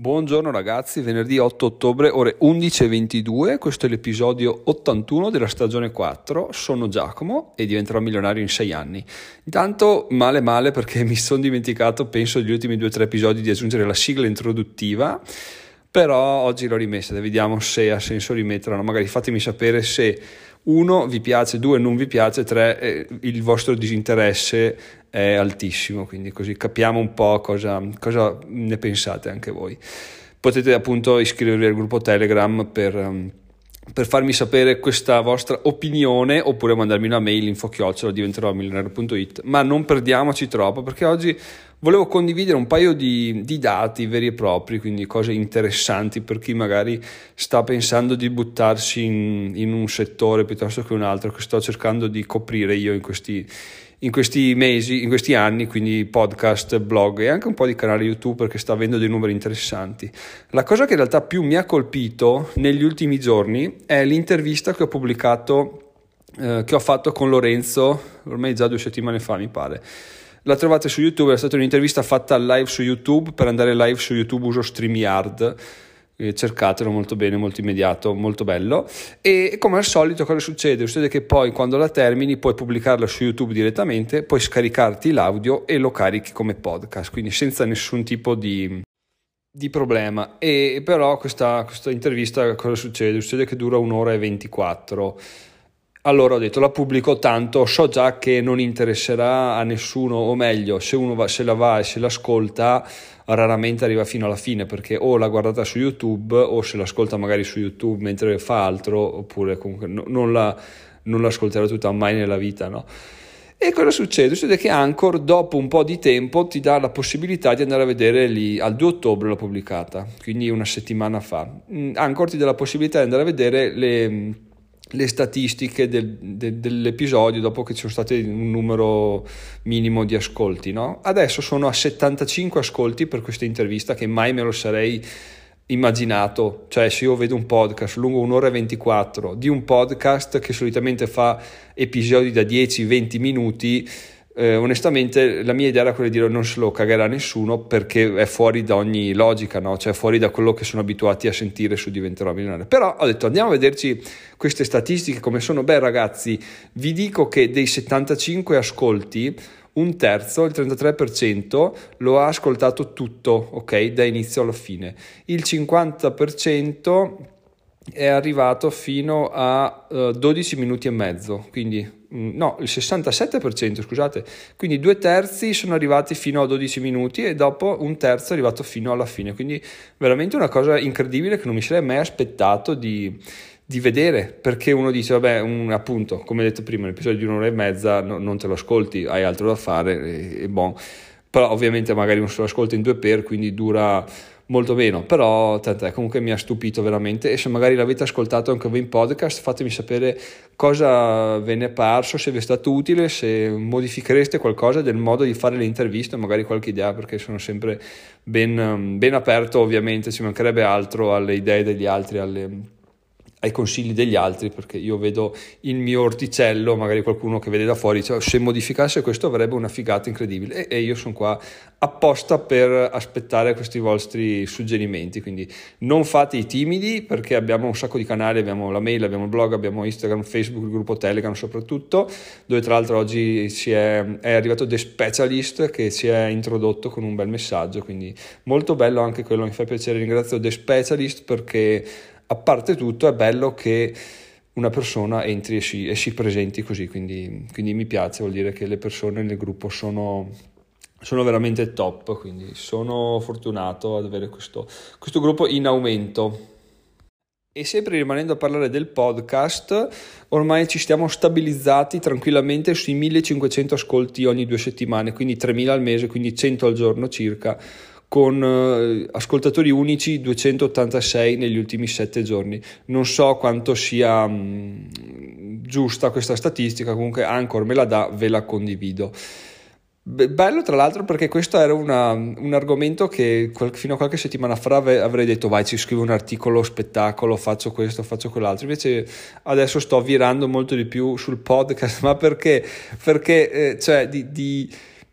Buongiorno ragazzi, venerdì 8 ottobre ore 11.22, questo è l'episodio 81 della stagione 4, sono Giacomo e diventerò milionario in 6 anni. Intanto male male perché mi sono dimenticato, penso, negli ultimi 2-3 episodi di aggiungere la sigla introduttiva, però oggi l'ho rimessa, vediamo se ha senso rimetterla, magari fatemi sapere se uno vi piace, due non vi piace, tre eh, il vostro disinteresse è altissimo, quindi così capiamo un po' cosa, cosa ne pensate anche voi. Potete appunto iscrivervi al gruppo Telegram per, um, per farmi sapere questa vostra opinione oppure mandarmi una mail info chiocciola diventerò milionario.it ma non perdiamoci troppo perché oggi volevo condividere un paio di, di, dati veri e propri, quindi cose interessanti per chi magari sta pensando di buttarsi in, in un settore piuttosto che un altro che sto cercando di coprire io in questi, in questi mesi, in questi anni, quindi podcast, blog e anche un po' di canale YouTube perché sta avendo dei numeri interessanti. La cosa che in realtà più mi ha colpito negli ultimi giorni è l'intervista che ho pubblicato, eh, che ho fatto con Lorenzo, ormai già due settimane fa mi pare. La trovate su YouTube, è stata un'intervista fatta live su YouTube, per andare live su YouTube uso StreamYard cercatelo molto bene, molto immediato, molto bello. E come al solito, cosa succede? Succede che poi quando la termini puoi pubblicarla su YouTube direttamente, puoi scaricarti l'audio e lo carichi come podcast, quindi senza nessun tipo di, di problema. E però questa, questa intervista cosa succede? Succede che dura un'ora e 24. Allora ho detto la pubblico tanto, so già che non interesserà a nessuno, o meglio, se uno va, se la va e se l'ascolta, raramente arriva fino alla fine perché o l'ha guardata su YouTube o se l'ascolta magari su YouTube mentre fa altro, oppure comunque no, non, la, non l'ascolterà tutta mai nella vita, no? E cosa succede? Succede che Anchor dopo un po' di tempo ti dà la possibilità di andare a vedere lì, al 2 ottobre l'ho pubblicata, quindi una settimana fa. Mm, Anchor ti dà la possibilità di andare a vedere le le statistiche del, de, dell'episodio dopo che ci sono stati un numero minimo di ascolti. No? Adesso sono a 75 ascolti per questa intervista che mai me lo sarei immaginato, cioè se io vedo un podcast lungo un'ora e 24 di un podcast che solitamente fa episodi da 10-20 minuti, eh, onestamente la mia idea era quella di dire non se lo cagherà nessuno perché è fuori da ogni logica, no? cioè fuori da quello che sono abituati a sentire su Diventerò Milionario. Però ho detto andiamo a vederci queste statistiche come sono. Beh ragazzi, vi dico che dei 75 ascolti un terzo, il 33%, lo ha ascoltato tutto, ok, da inizio alla fine. Il 50% è arrivato fino a uh, eh, 12 minuti e mezzo, quindi no, il 67%, scusate, quindi due terzi sono arrivati fino a 12 minuti e dopo un terzo è arrivato fino alla fine, quindi veramente una cosa incredibile che non mi sarei mai aspettato di, di vedere, perché uno dice, vabbè, un, appunto, come detto prima, un episodio di un'ora e mezza no, non te lo ascolti, hai altro da fare e, e bon, però ovviamente magari non se lo ascolta in due per, quindi dura molto meno, però tant'è, comunque mi ha stupito veramente. E se magari l'avete ascoltato anche voi in podcast fatemi sapere cosa ve ne è parso, se vi è stato utile, se modifichereste qualcosa del modo di fare le interviste, magari qualche idea perché sono sempre ben, ben aperto ovviamente, ci mancherebbe altro alle idee degli altri, alle ai consigli degli altri perché io vedo il mio orticello, magari qualcuno che vede da fuori, dice, se modificasse questo avrebbe una figata incredibile. E, e io sono qua apposta per aspettare questi vostri suggerimenti, quindi non fate i timidi perché abbiamo un sacco di canali, abbiamo la mail, abbiamo il blog, abbiamo Instagram, Facebook, il gruppo Telegram soprattutto, dove tra l'altro oggi è, è arrivato The Specialist che si è introdotto con un bel messaggio, quindi molto bello anche quello, mi fa piacere, ringrazio The Specialist perché a parte tutto è bello che una persona entri e si, e si presenti così, quindi, quindi, mi piace, vuol dire che le persone nel gruppo sono, sono veramente top, quindi sono fortunato ad avere questo, questo gruppo in aumento. E sempre rimanendo a parlare del podcast, ormai ci stiamo stabilizzati tranquillamente sui 1500 ascolti ogni due settimane, quindi 3000 al mese, quindi 100 al giorno circa con eh, ascoltatori unici 286 negli ultimi 7 giorni. Non so quanto sia mm, giusta questa statistica, comunque Anchor me la dà, ve la condivido. bello tra l'altro perché questo era una, un argomento che fino a qualche settimana fa avrei detto vai ci scrivo un articolo spettacolo, faccio questo, faccio quell'altro, invece adesso sto virando molto di più sul podcast, ma perché? Perché eh, cioè di, di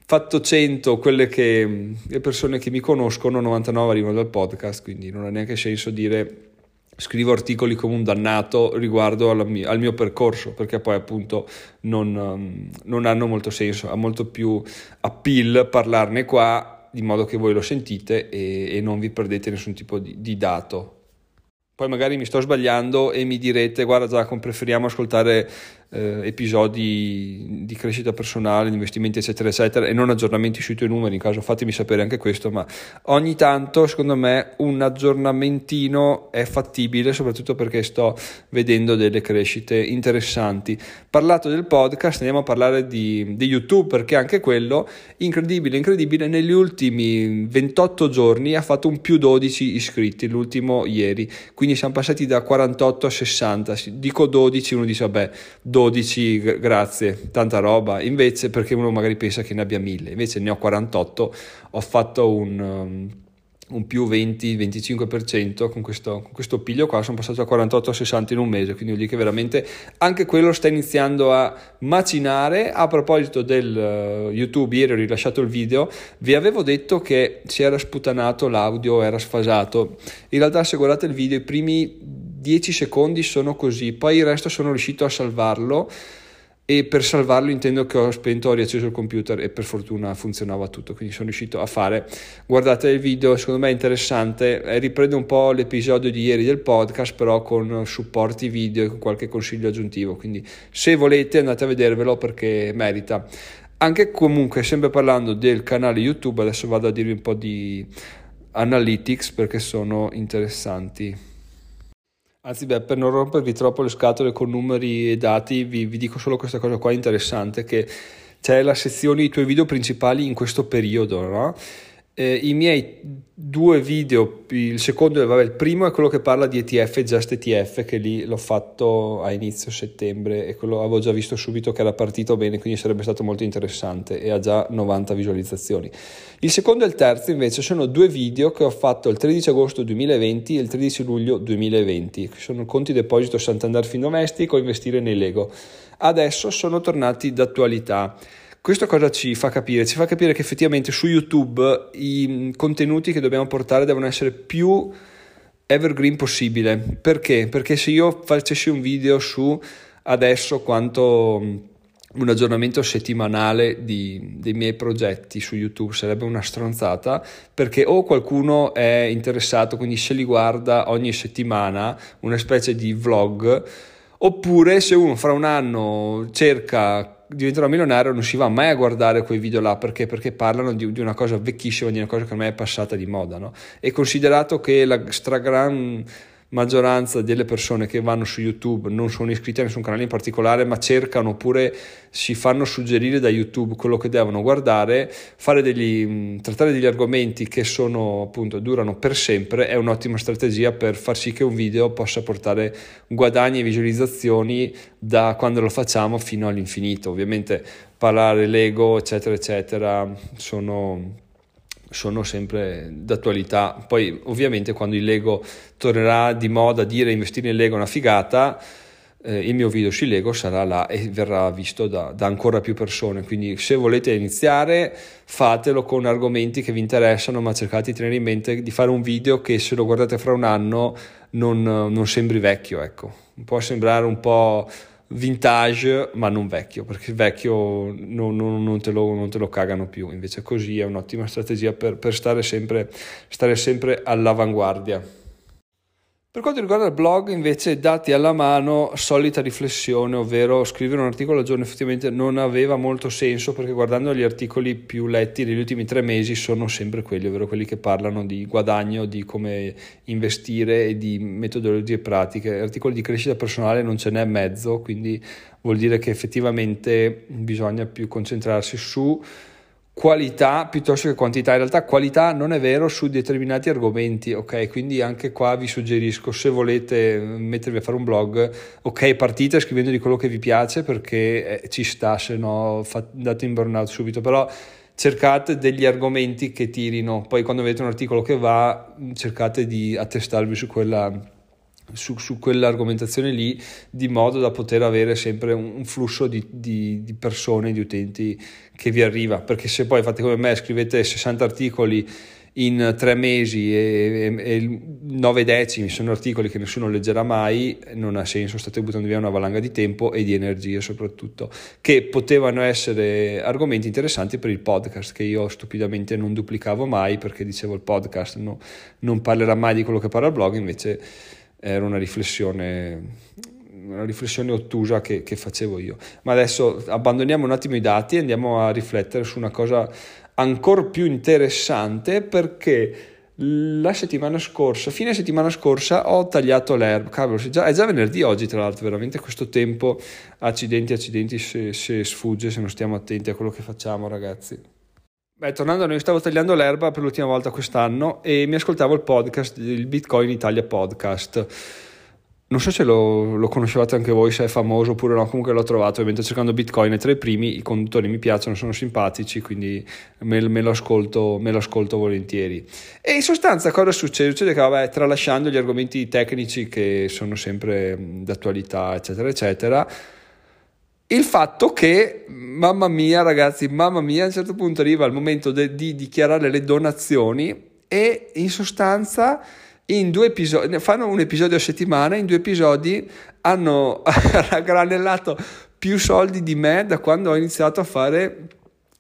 fatto 100 quelle che le persone che mi conoscono, 99 arrivano dal podcast, quindi non ha neanche senso dire scrivo articoli come un dannato riguardo mia, al mio percorso, perché poi appunto non, um, non, hanno molto senso, ha molto più appeal parlarne qua, di modo che voi lo sentite e, e non vi perdete nessun tipo di, di dato. Poi magari mi sto sbagliando e mi direte, guarda Giacomo, preferiamo ascoltare eh, episodi di crescita personale, di investimenti eccetera eccetera e non aggiornamenti sui tuoi numeri, in caso fatemi sapere anche questo, ma ogni tanto secondo me un aggiornamentino è fattibile, soprattutto perché sto vedendo delle crescite interessanti. Parlato del podcast, andiamo a parlare di, di YouTube perché anche quello, incredibile, incredibile, negli ultimi 28 giorni ha fatto un più 12 iscritti, l'ultimo ieri, quindi siamo passati da 48 a 60, dico 12, uno dice vabbè 12, grazie, tanta roba. Invece, perché uno magari pensa che ne abbia 1000, invece ne ho 48, ho fatto un, um, un più 20-25% con questo, con questo piglio qua, sono passato da 48 a 60 in un mese, quindi vuol dire che veramente anche quello sta iniziando a macinare. A proposito del uh, YouTube, ieri ho rilasciato il video, vi avevo detto che si era sputanato l'audio, era sfasato. In realtà se guardate il video, i primi 10 secondi sono così, poi il resto sono riuscito a salvarlo e per salvarlo intendo che ho spento, ho riacceso il computer e per fortuna funzionava tutto, quindi sono riuscito a fare. Guardate il video, secondo me è interessante, eh, riprende un po' l'episodio di ieri del podcast, però con supporti video e con qualche consiglio aggiuntivo, quindi se volete andate a vedervelo perché merita. Anche comunque, sempre parlando del canale YouTube, adesso vado a dirvi un po' di analytics perché sono interessanti. Anzi, beh, per non rompervi troppo le scatole con numeri e dati, vi, vi dico solo questa cosa qua interessante, che c'è la sezione i tuoi video principali in questo periodo, no? Eh, I miei due video, il secondo, vabbè, il primo è quello che parla di ETF, Just ETF, che lì l'ho fatto a inizio settembre e quello avevo già visto subito che era partito bene, quindi sarebbe stato molto interessante e ha già 90 visualizzazioni. Il secondo e il terzo invece sono due video che ho fatto il 13 agosto 2020 e il 13 luglio 2020, che sono conti deposito Santander Findomestico, investire nei Lego. Adesso sono tornati d'attualità. Questo cosa ci fa capire? Ci fa capire che effettivamente su YouTube i contenuti che dobbiamo portare devono essere più evergreen possibile. Perché? Perché se io facessi un video su adesso quanto un aggiornamento settimanale di, dei miei progetti su YouTube sarebbe una stronzata perché o qualcuno è interessato, quindi se li guarda ogni settimana, una specie di vlog, oppure se uno fra un anno cerca diventerò milionario non si va mai a guardare quei video là perché, perché parlano di, di, una cosa vecchissima, di una cosa che ormai è passata di moda. No? E considerato che la stragrande maggioranza delle persone che vanno su YouTube non sono iscritte a nessun canale in particolare, ma cercano oppure si fanno suggerire da YouTube quello che devono guardare, degli, trattare degli argomenti che sono appunto durano per sempre è un'ottima strategia per far sì che un video possa portare guadagni e visualizzazioni da quando lo facciamo fino all'infinito. Ovviamente parlare Lego, eccetera, eccetera, sono sono sempre d'attualità. Poi ovviamente quando il Lego tornerà di moda a dire investire in Lego è una figata, eh, il mio video sui Lego sarà là e verrà visto da, da, ancora più persone. Quindi se volete iniziare fatelo con argomenti che vi interessano, ma cercate di tenere in mente di fare un video che se lo guardate fra un anno non, non sembri vecchio. Ecco. Può sembrare un po' vintage ma non vecchio perché il vecchio non, non, non, te lo, non, te lo, cagano più. Invece così è un'ottima strategia per, per stare, sempre, stare sempre all'avanguardia per quanto riguarda il blog, invece, dati alla mano, solita riflessione, ovvero scrivere un articolo al giorno effettivamente non aveva molto senso perché guardando gli articoli più letti negli ultimi tre mesi sono sempre quelli, ovvero quelli che parlano di guadagno, di come investire e di metodologie pratiche. Articoli di crescita personale non ce n'è mezzo, quindi vuol dire che effettivamente bisogna più concentrarsi su qualità piuttosto che quantità. In realtà qualità non è vero su determinati argomenti, ok? Quindi anche qua vi suggerisco se volete mettervi a fare un blog, ok, partite scrivendo di quello che vi piace perché eh, ci sta, se no andate in burnout subito, però cercate degli argomenti che tirino, poi quando vedete un articolo che va cercate di attestarvi su quella su, su, quell'argomentazione lì, di modo da poter avere sempre un, un flusso di, di, di, persone, di utenti che vi arriva. Perché se poi fate come me, scrivete 60 articoli in tre mesi e, e, e nove decimi sono articoli che nessuno leggerà mai, non ha senso, state buttando via una valanga di tempo e di energie soprattutto, che potevano essere argomenti interessanti per il podcast, che io stupidamente non duplicavo mai perché dicevo il podcast no, non parlerà mai di quello che parla il blog, invece era una riflessione una riflessione ottusa che, che, facevo io. Ma adesso abbandoniamo un attimo i dati e andiamo a riflettere su una cosa ancora più interessante perché la settimana scorsa, fine settimana scorsa, ho tagliato l'erba. Cavolo, già, è già venerdì oggi, tra l'altro, veramente questo tempo, accidenti, accidenti, se, se sfugge, se non stiamo attenti a quello che facciamo, ragazzi. Beh, tornando a noi, stavo tagliando l'erba per l'ultima volta quest'anno e mi ascoltavo il podcast, il Bitcoin Italia podcast non so se lo, lo, conoscevate anche voi, se è famoso oppure no, comunque l'ho trovato ovviamente cercando Bitcoin è tra i primi, i conduttori mi piacciono, sono simpatici, quindi me, me, lo, ascolto, me lo, ascolto, volentieri. E in sostanza cosa succede? Succede che vabbè, tralasciando gli argomenti tecnici che sono sempre d'attualità, eccetera, eccetera, il fatto che, mamma mia ragazzi, mamma mia, a un certo punto arriva il momento de, di dichiarare le donazioni e in sostanza in due episodi, fanno un episodio a settimana, in due episodi hanno raggranellato più soldi di me da quando ho iniziato a fare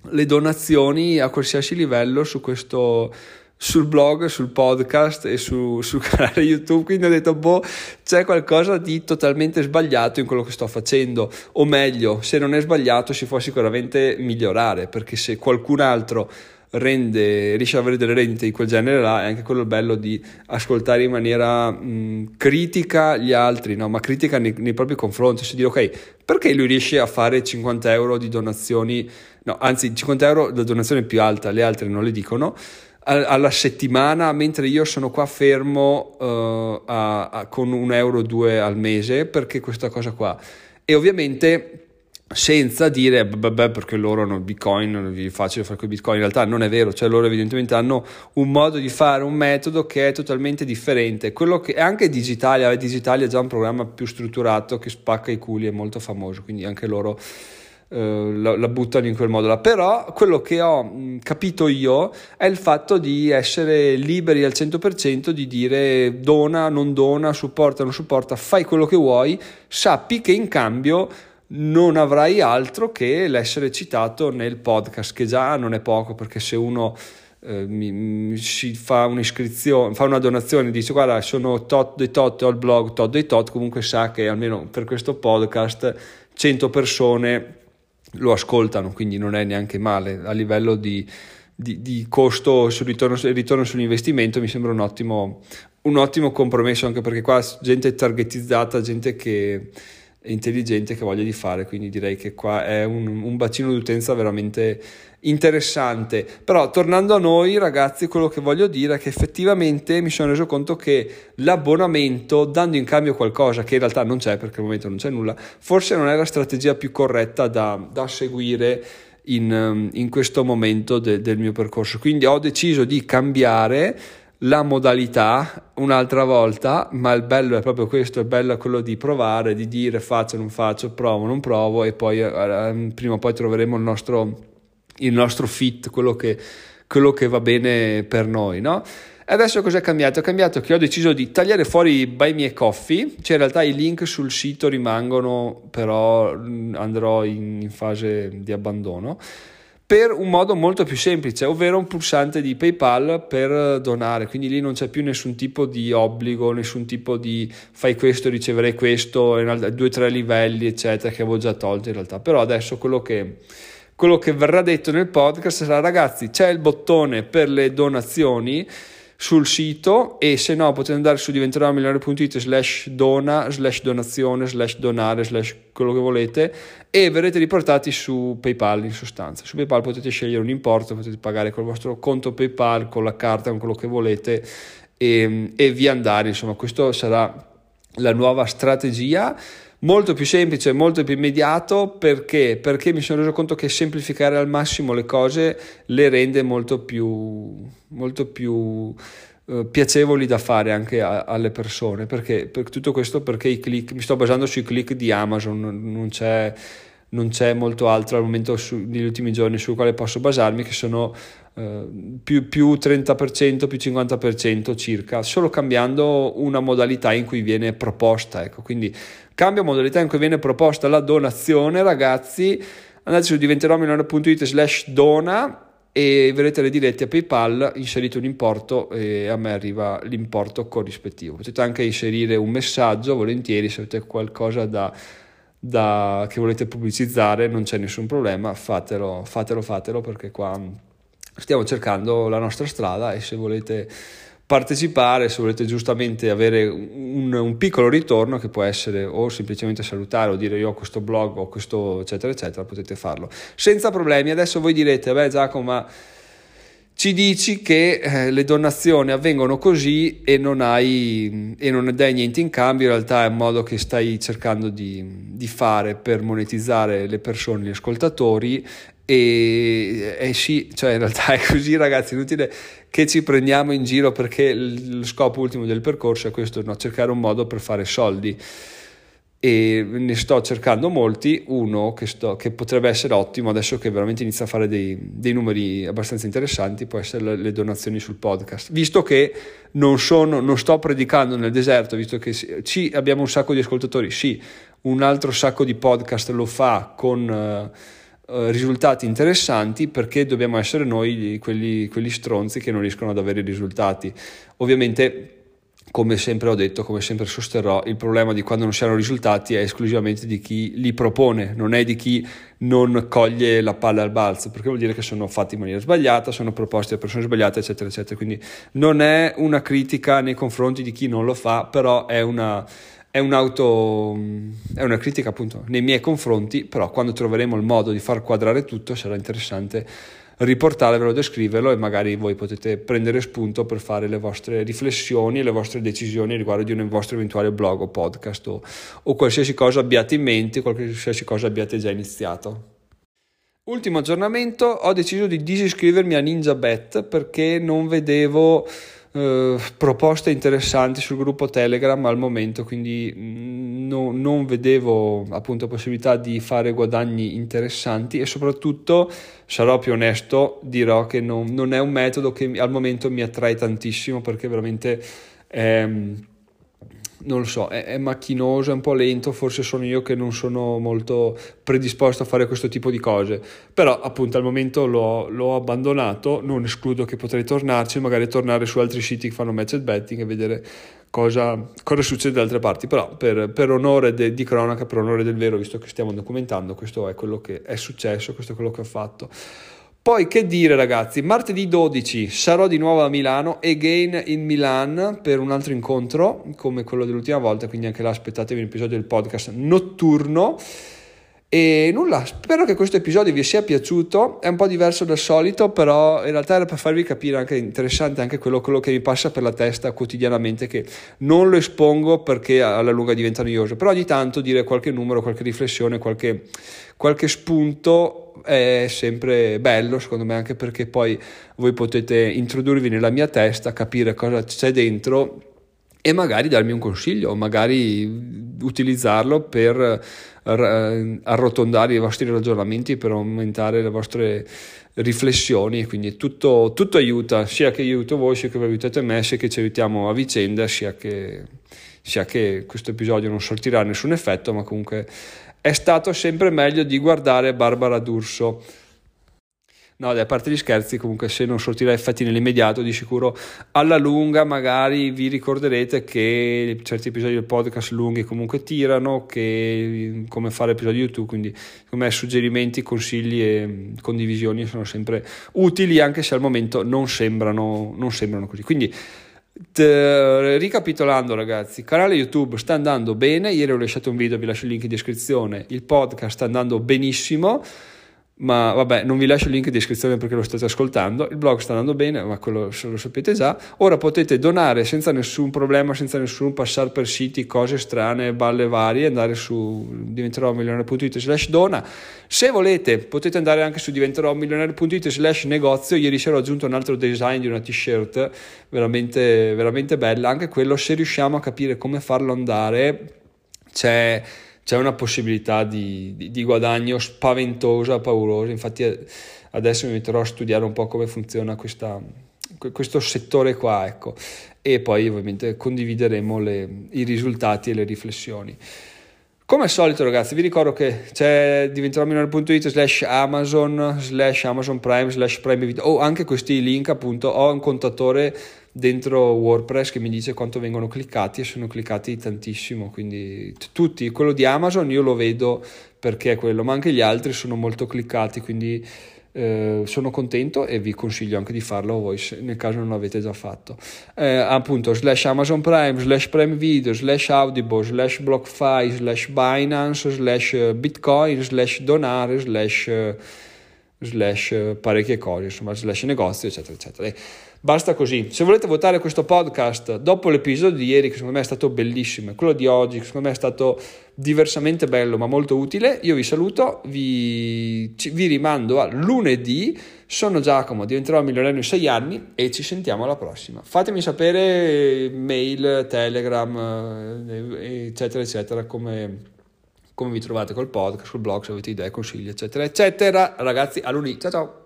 le donazioni a qualsiasi livello su questo sul blog, sul podcast e su, sul canale YouTube, quindi ho detto, boh, c'è qualcosa di totalmente sbagliato in quello che sto facendo, o meglio, se non è sbagliato si può sicuramente migliorare, perché se qualcun altro rende, riesce ad avere delle rendite di quel genere là, è anche quello bello di ascoltare in maniera mh, critica gli altri, no? ma critica nei, nei propri confronti, cioè dire ok, perché lui riesce a fare 50 euro di donazioni, no, anzi 50 euro la donazione più alta, le altre non le dicono, alla settimana, mentre io sono qua fermo uh, a, a, con un euro o due al mese, perché questa cosa qua. E ovviamente senza dire beh, perché loro hanno bitcoin, è facile fare con bitcoin, in realtà non è vero, cioè loro evidentemente hanno un modo di fare, un metodo che è totalmente differente, quello che è anche Digitalia, Digitalia è già un programma più strutturato che spacca i culi, è molto famoso, quindi anche loro la, la, buttano in quel modo là, però quello che ho capito io è il fatto di essere liberi al 100% di dire dona, non dona, supporta, non supporta, fai quello che vuoi, sappi che in cambio non avrai altro che l'essere citato nel podcast, che già non è poco, perché se uno eh, mi, mi, si fa un'iscrizione, fa una donazione dice guarda sono tot dei tot, ho il blog tot dei tot, comunque sa che almeno per questo podcast 100 persone lo ascoltano, quindi non è neanche male. A livello di, di, di costo sul ritorno, ritorno sull'investimento mi sembra un ottimo, un ottimo compromesso anche perché qua gente targetizzata, gente che intelligente che voglia di fare, quindi direi che qua è un, un bacino di utenza veramente interessante. Però tornando a noi ragazzi, quello che voglio dire è che effettivamente mi sono reso conto che l'abbonamento, dando in cambio qualcosa che in realtà non c'è perché al momento non c'è nulla, forse non è la strategia più corretta da, da seguire in, in, questo momento de, del mio percorso. Quindi ho deciso di cambiare la modalità un'altra volta, ma il bello è proprio questo, il bello è quello di provare, di dire faccio, non faccio, provo, non provo e poi eh, prima o poi troveremo il nostro, il nostro fit, quello che, quello che va bene per noi, no? Adesso cosa è cambiato? È cambiato che ho deciso di tagliare fuori Buy Me Coffee, cioè in realtà i link sul sito rimangono, però andrò in, in fase di abbandono per un modo molto più semplice, ovvero un pulsante di PayPal per donare, quindi lì non c'è più nessun tipo di obbligo, nessun tipo di fai questo, riceverai questo, due o tre livelli, eccetera, che avevo già tolto in realtà. Però adesso quello che, quello che verrà detto nel podcast sarà ragazzi, c'è il bottone per le donazioni, sul sito e se no potete andare su diventeròmigliore.it slash dona slash donazione slash donare slash quello che volete e verrete riportati su PayPal in sostanza. Su PayPal potete scegliere un importo, potete pagare col vostro conto PayPal, con la carta, con quello che volete e, e via andare. Insomma, questa sarà la nuova strategia molto più semplice, molto più immediato perché? Perché mi sono reso conto che semplificare al massimo le cose le rende molto più, molto più eh, piacevoli da fare anche a, alle persone. Perché? Per tutto questo perché i click, mi sto basando sui click di Amazon, non c'è, non c'è molto altro al momento su, negli ultimi giorni sul quale posso basarmi, che sono eh, più, più 30%, più 50% circa, solo cambiando una modalità in cui viene proposta. Ecco. Quindi cambia modalità in cui viene proposta la donazione, ragazzi. Andate su diventeromilano.it slash dona e vedrete le dirette a PayPal, inserite un importo e a me arriva l'importo corrispettivo. Potete anche inserire un messaggio volentieri se avete qualcosa da, da, che volete pubblicizzare, non c'è nessun problema, fatelo, fatelo, fatelo perché qua stiamo cercando la nostra strada e se volete partecipare, se volete giustamente avere un, un, piccolo ritorno che può essere o semplicemente salutare o dire io ho questo blog o questo eccetera eccetera, potete farlo senza problemi. Adesso voi direte, beh Giacomo, ma ci dici che eh, le donazioni avvengono così e non, hai, e non dai niente in cambio, in realtà è un modo che stai cercando di, di fare per monetizzare le persone, gli ascoltatori. E, e, sì, cioè in realtà è così ragazzi, inutile che ci prendiamo in giro perché lo scopo ultimo del percorso è questo, no? cercare un modo per fare soldi e ne sto cercando molti, uno che, sto, che, potrebbe essere ottimo adesso che veramente inizia a fare dei, dei, numeri abbastanza interessanti, può essere le, donazioni sul podcast, visto che non, sono, non sto predicando nel deserto, visto che sì, abbiamo un sacco di ascoltatori, sì, un altro sacco di podcast lo fa con... Uh, risultati interessanti perché dobbiamo essere noi quelli, quelli stronzi che non riescono ad avere risultati. Ovviamente come sempre ho detto, come sempre sosterrò, il problema di quando non si hanno risultati è esclusivamente di chi li propone, non è di chi non coglie la palla al balzo, perché vuol dire che sono fatti in maniera sbagliata, sono proposti da persone sbagliate, eccetera, eccetera. Quindi non è una critica nei confronti di chi non lo fa, però è una è, un'auto, è una critica appunto nei miei confronti, però quando troveremo il modo di far quadrare tutto sarà interessante riportarvelo, descriverlo e magari voi potete prendere spunto per fare le vostre riflessioni e le vostre decisioni riguardo di un vostro eventuale blog o podcast o, o qualsiasi cosa abbiate in mente, qualsiasi cosa abbiate già iniziato. Ultimo aggiornamento, ho deciso di disiscrivermi a NinjaBet perché non vedevo eh, proposte interessanti sul gruppo Telegram al momento, quindi mm, no, non vedevo appunto possibilità di fare guadagni interessanti e soprattutto sarò più onesto, dirò che non, non è un metodo che al momento mi attrae tantissimo perché veramente... Ehm, non lo so, è, è, macchinoso, è un po' lento, forse sono io che non sono molto predisposto a fare questo tipo di cose, però appunto al momento l'ho, l'ho abbandonato, non escludo che potrei tornarci, magari tornare su altri siti che fanno match betting e vedere cosa, cosa succede da altre parti, però per, per onore de, di cronaca, per onore del vero, visto che stiamo documentando, questo è quello che è successo, questo è quello che ho fatto. Poi che dire ragazzi, martedì 12 sarò di nuovo a Milano, again in Milan per un altro incontro come quello dell'ultima volta, quindi anche là aspettatevi un episodio del podcast notturno. E nulla, spero che questo episodio vi sia piaciuto, è un po' diverso dal solito, però in realtà era per farvi capire anche interessante anche quello, quello che mi passa per la testa quotidianamente, che non lo espongo perché alla lunga diventa noioso, però ogni tanto dire qualche numero, qualche riflessione, qualche, qualche spunto è sempre bello, secondo me, anche perché poi voi potete introdurvi nella mia testa, capire cosa c'è dentro e magari darmi un consiglio, magari utilizzarlo per arrotondare i vostri ragionamenti, per aumentare le vostre riflessioni, quindi tutto, tutto aiuta, sia che aiuto voi, sia che vi aiutate me, sia che ci aiutiamo a vicenda, sia che, sia che questo episodio non sortirà nessun effetto, ma comunque è stato sempre meglio di guardare Barbara D'Urso. No, a parte gli scherzi, comunque se non sortirà effetti nell'immediato, di sicuro alla lunga magari vi ricorderete che certi episodi del podcast lunghi comunque tirano, che come fare episodi YouTube, quindi come suggerimenti, consigli e condivisioni sono sempre utili anche se al momento non sembrano, non sembrano così. Quindi T- ricapitolando ragazzi, il canale YouTube sta andando bene, ieri ho lasciato un video, vi lascio il link in descrizione, il podcast sta andando benissimo, ma vabbè, non vi lascio il link in descrizione perché lo state ascoltando. Il blog sta andando bene, ma quello lo sapete già. Ora potete donare senza nessun problema, senza nessun passare per siti, cose strane, balle varie, andare su diventerò milionario.it slash dona. Se volete potete andare anche su diventerò milionario.it slash negozio. Ieri sera ho aggiunto un altro design di una t-shirt veramente, veramente bella. Anche quello, se riusciamo a capire come farlo andare, c'è c'è una possibilità di, di, di, guadagno spaventosa, paurosa. Infatti adesso mi metterò a studiare un po' come funziona questa, questo settore qua, ecco. E poi ovviamente condivideremo le, i risultati e le riflessioni. Come al solito ragazzi vi ricordo che c'è diventeromilionario.it slash Amazon slash Amazon Prime slash Prime Video o oh, anche questi link appunto ho un contatore dentro WordPress che mi dice quanto vengono cliccati e sono cliccati tantissimo quindi t- tutti. Quello di Amazon io lo vedo perché è quello ma anche gli altri sono molto cliccati quindi eh, sono contento e vi consiglio anche di farlo voi nel caso non l'avete già fatto. Eh, appunto slash Amazon Prime slash Prime Video slash Audible slash BlockFi slash Binance slash Bitcoin slash donare slash slash parecchie cose insomma slash negozio eccetera eccetera Basta così. Se volete votare questo podcast dopo l'episodio di ieri, che secondo me è stato bellissimo, e quello di oggi, che secondo me è stato diversamente bello ma molto utile, io vi saluto, vi, vi rimando a lunedì. Sono Giacomo, diventerò milionario in sei anni e ci sentiamo alla prossima. Fatemi sapere mail, telegram, eh, eccetera, eccetera, come, come vi trovate col podcast, sul blog, se avete idee, consigli, eccetera, eccetera. Ragazzi, a lunedì. Ciao ciao!